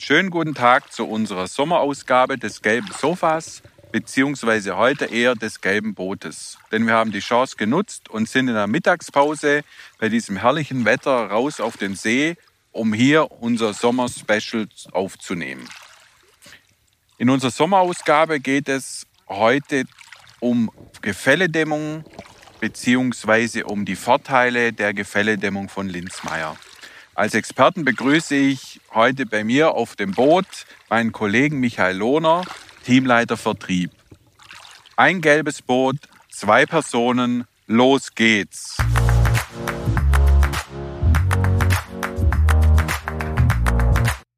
Einen schönen guten Tag zu unserer Sommerausgabe des gelben Sofas, beziehungsweise heute eher des gelben Bootes. Denn wir haben die Chance genutzt und sind in der Mittagspause bei diesem herrlichen Wetter raus auf den See, um hier unser Sommer-Special aufzunehmen. In unserer Sommerausgabe geht es heute um Gefälledämmung beziehungsweise um die Vorteile der Gefälledämmung von Linzmeier. Als Experten begrüße ich heute bei mir auf dem Boot meinen Kollegen Michael Lohner, Teamleiter Vertrieb. Ein gelbes Boot, zwei Personen, los geht's.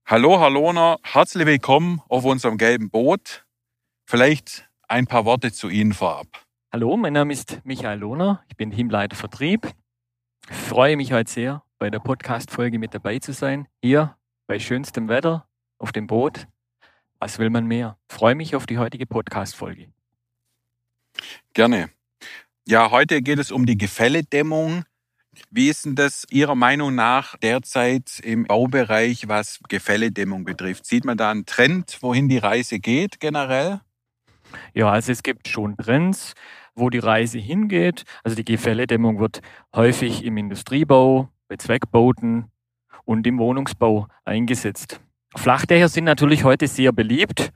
Hallo, Herr Lohner, herzlich willkommen auf unserem gelben Boot. Vielleicht ein paar Worte zu Ihnen vorab. Hallo, mein Name ist Michael Lohner, ich bin Teamleiter Vertrieb. Ich freue mich heute sehr, bei der Podcast-Folge mit dabei zu sein. Hier bei schönstem Wetter auf dem Boot. Was will man mehr? Ich freue mich auf die heutige Podcast-Folge. Gerne. Ja, heute geht es um die Gefälledämmung. Wie ist denn das Ihrer Meinung nach derzeit im Baubereich, was Gefälledämmung betrifft? Sieht man da einen Trend, wohin die Reise geht generell? Ja, also es gibt schon Trends wo die Reise hingeht. Also die Gefälledämmung wird häufig im Industriebau, bei Zweckbauten und im Wohnungsbau eingesetzt. Flachdächer sind natürlich heute sehr beliebt.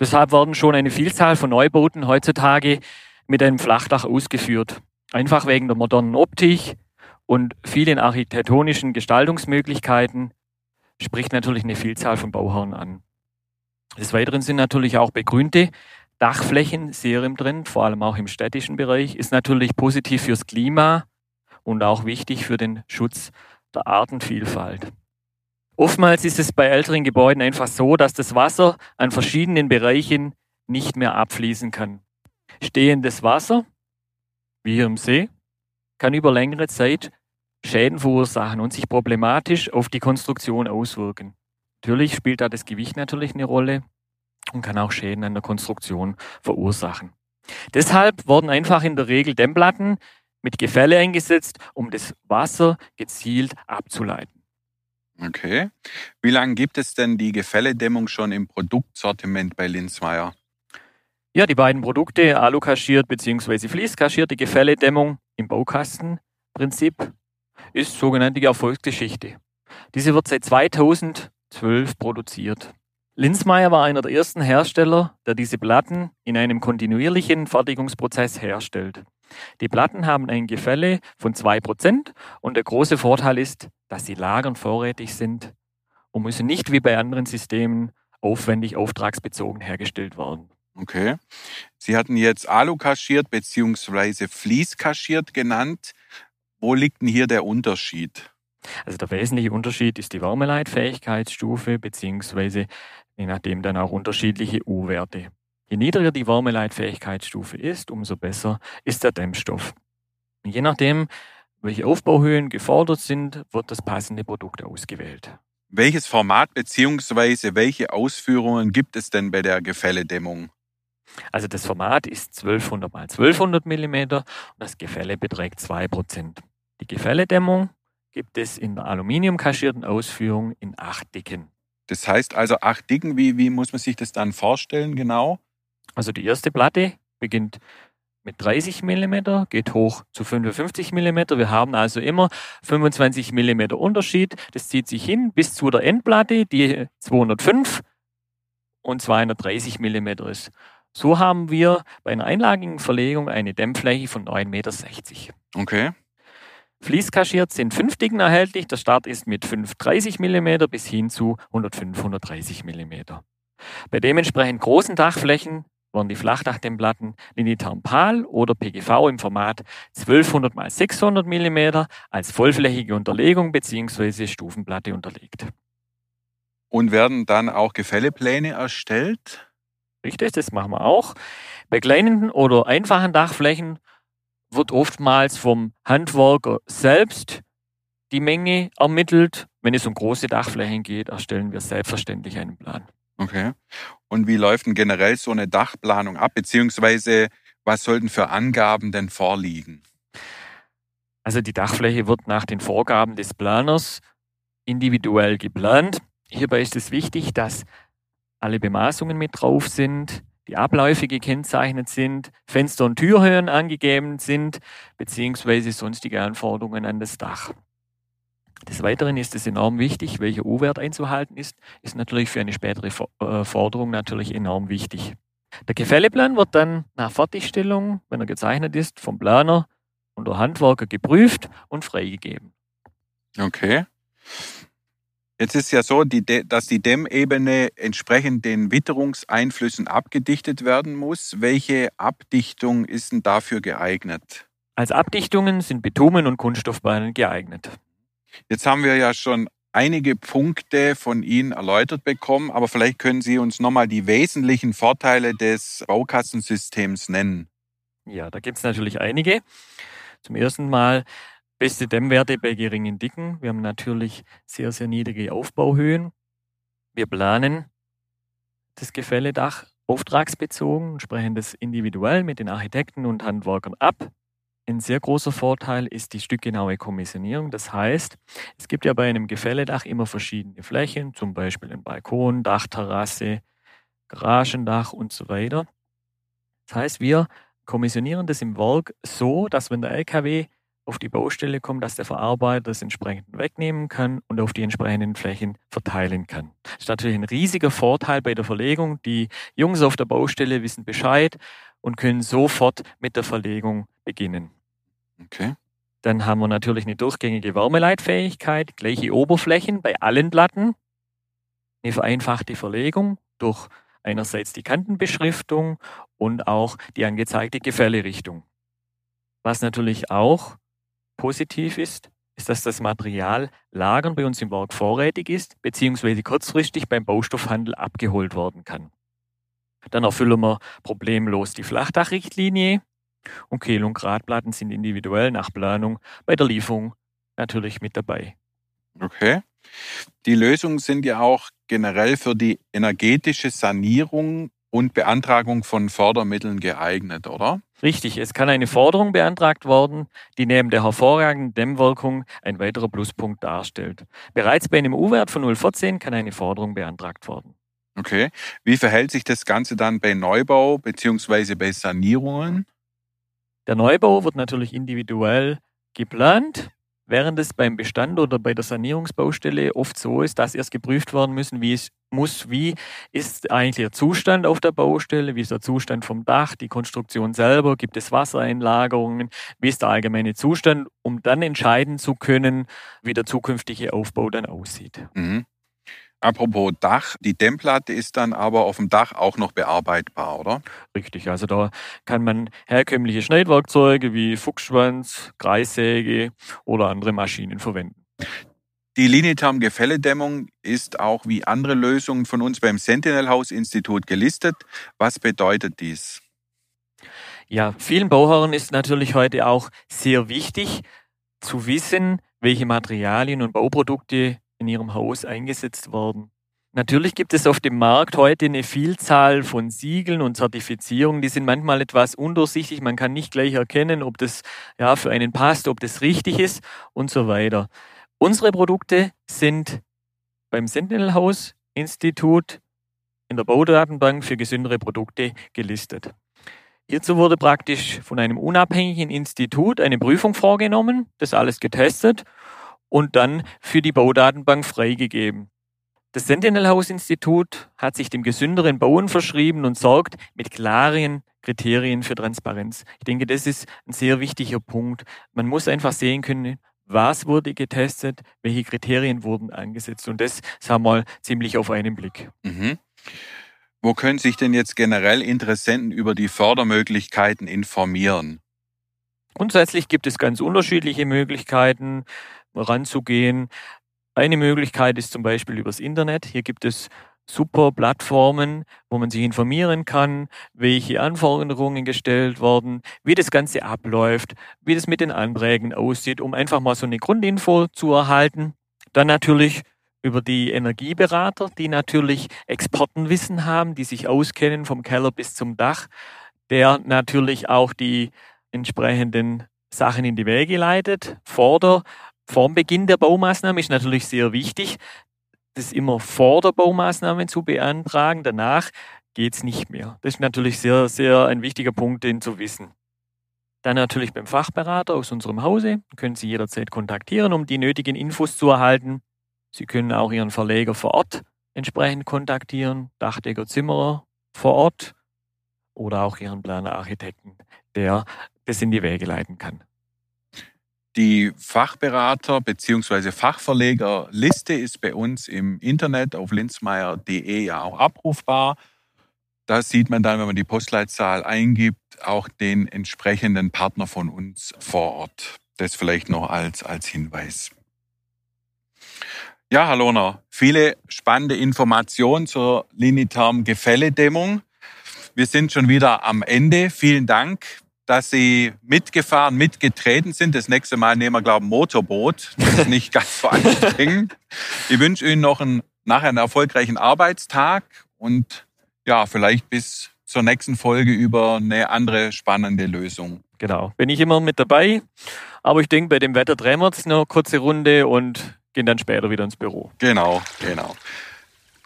Deshalb werden schon eine Vielzahl von Neubauten heutzutage mit einem Flachdach ausgeführt. Einfach wegen der modernen Optik und vielen architektonischen Gestaltungsmöglichkeiten spricht natürlich eine Vielzahl von Bauherren an. Des Weiteren sind natürlich auch begrünte Dachflächen sehr im Trend, vor allem auch im städtischen Bereich, ist natürlich positiv fürs Klima und auch wichtig für den Schutz der Artenvielfalt. Oftmals ist es bei älteren Gebäuden einfach so, dass das Wasser an verschiedenen Bereichen nicht mehr abfließen kann. Stehendes Wasser, wie hier im See, kann über längere Zeit Schäden verursachen und sich problematisch auf die Konstruktion auswirken. Natürlich spielt da das Gewicht natürlich eine Rolle, und kann auch Schäden an der Konstruktion verursachen. Deshalb wurden einfach in der Regel Dämmplatten mit Gefälle eingesetzt, um das Wasser gezielt abzuleiten. Okay. Wie lange gibt es denn die Gefälledämmung schon im Produktsortiment bei Linzmeier? Ja, die beiden Produkte, Alu-kaschiert bzw. fließkaschierte Gefälledämmung im Baukastenprinzip, ist sogenannte Erfolgsgeschichte. Diese wird seit 2012 produziert. Linzmeier war einer der ersten Hersteller, der diese Platten in einem kontinuierlichen Fertigungsprozess herstellt. Die Platten haben ein Gefälle von 2% und der große Vorteil ist, dass sie lagern vorrätig sind und müssen nicht wie bei anderen Systemen aufwendig auftragsbezogen hergestellt werden. Okay. Sie hatten jetzt Alu kaschiert bzw. Fließ kaschiert genannt. Wo liegt denn hier der Unterschied? Also der wesentliche Unterschied ist die Wärmeleitfähigkeitsstufe bzw je nachdem dann auch unterschiedliche U-Werte. Je niedriger die Wärmeleitfähigkeitsstufe ist, umso besser ist der Dämmstoff. Je nachdem, welche Aufbauhöhen gefordert sind, wird das passende Produkt ausgewählt. Welches Format bzw. welche Ausführungen gibt es denn bei der Gefälledämmung? Also das Format ist 1200 x 1200 mm und das Gefälle beträgt 2%. Die Gefälledämmung gibt es in der aluminiumkaschierten Ausführung in acht Dicken. Das heißt also acht Dicken, wie, wie muss man sich das dann vorstellen genau? Also die erste Platte beginnt mit 30 mm, geht hoch zu 55 mm. Wir haben also immer 25 mm Unterschied. Das zieht sich hin bis zu der Endplatte, die 205 und 230 mm ist. So haben wir bei einer einlagigen Verlegung eine Dämmfläche von 9,60 Meter. Okay. Fließkaschiert sind fünf Dicken erhältlich. Der Start ist mit 530 mm bis hin zu 105, 130 mm. Bei dementsprechend großen Dachflächen werden die Flachdachdämmplatten Linitarm-PAL oder PGV im Format 1200 x 600 mm als vollflächige Unterlegung bzw. Stufenplatte unterlegt. Und werden dann auch Gefällepläne erstellt? Richtig, das machen wir auch. Bei kleinen oder einfachen Dachflächen wird oftmals vom Handwerker selbst die Menge ermittelt. Wenn es um große Dachflächen geht, erstellen wir selbstverständlich einen Plan. Okay. Und wie läuft denn generell so eine Dachplanung ab? Beziehungsweise was sollten für Angaben denn vorliegen? Also die Dachfläche wird nach den Vorgaben des Planers individuell geplant. Hierbei ist es wichtig, dass alle Bemaßungen mit drauf sind, die Abläufe gekennzeichnet sind, Fenster- und Türhöhen angegeben sind, beziehungsweise sonstige Anforderungen an das Dach. Des Weiteren ist es enorm wichtig, welcher U-Wert einzuhalten ist, ist natürlich für eine spätere äh, Forderung natürlich enorm wichtig. Der Gefälleplan wird dann nach Fertigstellung, wenn er gezeichnet ist, vom Planer und der Handwerker geprüft und freigegeben. Okay. Jetzt ist ja so, dass die Dämmebene entsprechend den Witterungseinflüssen abgedichtet werden muss. Welche Abdichtung ist denn dafür geeignet? Als Abdichtungen sind Bitumen und Kunststoffbahnen geeignet. Jetzt haben wir ja schon einige Punkte von Ihnen erläutert bekommen, aber vielleicht können Sie uns nochmal die wesentlichen Vorteile des Baukassensystems nennen. Ja, da gibt es natürlich einige. Zum ersten Mal beste Dämmwerte bei geringen Dicken. Wir haben natürlich sehr, sehr niedrige Aufbauhöhen. Wir planen das Gefälledach auftragsbezogen, sprechen das individuell mit den Architekten und Handwerkern ab. Ein sehr großer Vorteil ist die stückgenaue Kommissionierung. Das heißt, es gibt ja bei einem Gefälledach immer verschiedene Flächen, zum Beispiel ein Balkon, Dachterrasse, Garagendach und so weiter. Das heißt, wir kommissionieren das im Werk so, dass wenn der LKW auf die Baustelle kommt, dass der Verarbeiter das entsprechend wegnehmen kann und auf die entsprechenden Flächen verteilen kann. Das ist natürlich ein riesiger Vorteil bei der Verlegung. Die Jungs auf der Baustelle wissen Bescheid und können sofort mit der Verlegung beginnen. Okay. Dann haben wir natürlich eine durchgängige Wärmeleitfähigkeit, gleiche Oberflächen bei allen Platten, eine vereinfachte Verlegung durch einerseits die Kantenbeschriftung und auch die angezeigte Gefällerichtung. Was natürlich auch positiv ist, ist, dass das Material Lagern bei uns im Werk vorrätig ist, beziehungsweise kurzfristig beim Baustoffhandel abgeholt werden kann. Dann erfüllen wir problemlos die Flachdachrichtlinie und Kehl- und Gradplatten sind individuell nach Planung bei der Lieferung natürlich mit dabei. Okay. Die Lösungen sind ja auch generell für die energetische Sanierung und Beantragung von Fördermitteln geeignet, oder? Richtig, es kann eine Forderung beantragt werden, die neben der hervorragenden Dämmwirkung ein weiterer Pluspunkt darstellt. Bereits bei einem U-Wert von 0,14 kann eine Forderung beantragt werden. Okay. Wie verhält sich das Ganze dann bei Neubau bzw. bei Sanierungen? Der Neubau wird natürlich individuell geplant Während es beim Bestand oder bei der Sanierungsbaustelle oft so ist, dass erst geprüft werden müssen, wie es muss, wie ist eigentlich der Zustand auf der Baustelle, wie ist der Zustand vom Dach, die Konstruktion selber, gibt es Wassereinlagerungen, wie ist der allgemeine Zustand, um dann entscheiden zu können, wie der zukünftige Aufbau dann aussieht. Mhm. Apropos Dach, die Dämmplatte ist dann aber auf dem Dach auch noch bearbeitbar, oder? Richtig, also da kann man herkömmliche Schneidwerkzeuge wie Fuchsschwanz, Kreissäge oder andere Maschinen verwenden. Die Linitam Gefälledämmung ist auch wie andere Lösungen von uns beim Sentinel House Institut gelistet. Was bedeutet dies? Ja, vielen Bauherren ist natürlich heute auch sehr wichtig zu wissen, welche Materialien und Bauprodukte in ihrem Haus eingesetzt werden. Natürlich gibt es auf dem Markt heute eine Vielzahl von Siegeln und Zertifizierungen, die sind manchmal etwas undurchsichtig, man kann nicht gleich erkennen, ob das ja für einen passt, ob das richtig ist und so weiter. Unsere Produkte sind beim Sentinel House Institut in der Baudatenbank für gesündere Produkte gelistet. Hierzu wurde praktisch von einem unabhängigen Institut eine Prüfung vorgenommen, das alles getestet und dann für die Baudatenbank freigegeben. Das Sentinel House Institut hat sich dem gesünderen Bauen verschrieben und sorgt mit klaren Kriterien für Transparenz. Ich denke, das ist ein sehr wichtiger Punkt. Man muss einfach sehen können, was wurde getestet, welche Kriterien wurden angesetzt. Und das sagen wir mal ziemlich auf einen Blick. Mhm. Wo können sich denn jetzt generell Interessenten über die Fördermöglichkeiten informieren? Grundsätzlich gibt es ganz unterschiedliche Möglichkeiten ranzugehen. Eine Möglichkeit ist zum Beispiel übers Internet. Hier gibt es super Plattformen, wo man sich informieren kann, welche Anforderungen gestellt werden, wie das Ganze abläuft, wie das mit den Anträgen aussieht, um einfach mal so eine Grundinfo zu erhalten. Dann natürlich über die Energieberater, die natürlich Expertenwissen haben, die sich auskennen vom Keller bis zum Dach, der natürlich auch die entsprechenden Sachen in die Wege leitet, vor der vorm Beginn der Baumaßnahme ist natürlich sehr wichtig, das immer vor der Baumaßnahme zu beantragen. Danach geht es nicht mehr. Das ist natürlich sehr, sehr ein wichtiger Punkt, den zu wissen. Dann natürlich beim Fachberater aus unserem Hause. Können Sie jederzeit kontaktieren, um die nötigen Infos zu erhalten. Sie können auch Ihren Verleger vor Ort entsprechend kontaktieren, Dachdecker Zimmerer vor Ort oder auch Ihren Planer Architekten, der das in die Wege leiten kann. Die Fachberater bzw. Fachverlegerliste ist bei uns im Internet auf linzmeier.de ja auch abrufbar. Da sieht man dann, wenn man die Postleitzahl eingibt, auch den entsprechenden Partner von uns vor Ort. Das vielleicht noch als, als Hinweis. Ja, Lohner, viele spannende Informationen zur Liniterm Gefälledämmung. Wir sind schon wieder am Ende. Vielen Dank dass sie mitgefahren, mitgetreten sind. Das nächste Mal nehmen wir, glaube ich, ein Motorboot. Das ist nicht ganz so anstrengend. Ich wünsche Ihnen noch einen, nachher einen erfolgreichen Arbeitstag und ja, vielleicht bis zur nächsten Folge über eine andere spannende Lösung. Genau, bin ich immer mit dabei. Aber ich denke, bei dem Wetter drehen wir jetzt eine kurze Runde und gehen dann später wieder ins Büro. Genau, genau.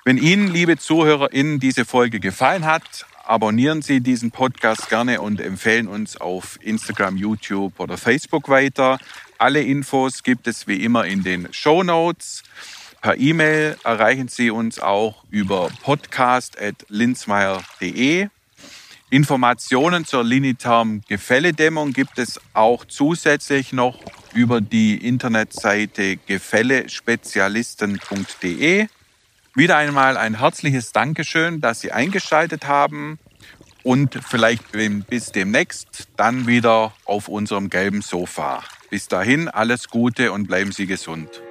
Wenn Ihnen, liebe ZuhörerInnen, diese Folge gefallen hat, abonnieren Sie diesen Podcast gerne und empfehlen uns auf Instagram, YouTube oder Facebook weiter. Alle Infos gibt es wie immer in den Show Notes. Per E-Mail erreichen Sie uns auch über podcast.linzmeier.de. Informationen zur Liniterm Gefälledämmung gibt es auch zusätzlich noch über die Internetseite gefällespezialisten.de. Wieder einmal ein herzliches Dankeschön, dass Sie eingeschaltet haben und vielleicht bis demnächst dann wieder auf unserem gelben Sofa. Bis dahin alles Gute und bleiben Sie gesund.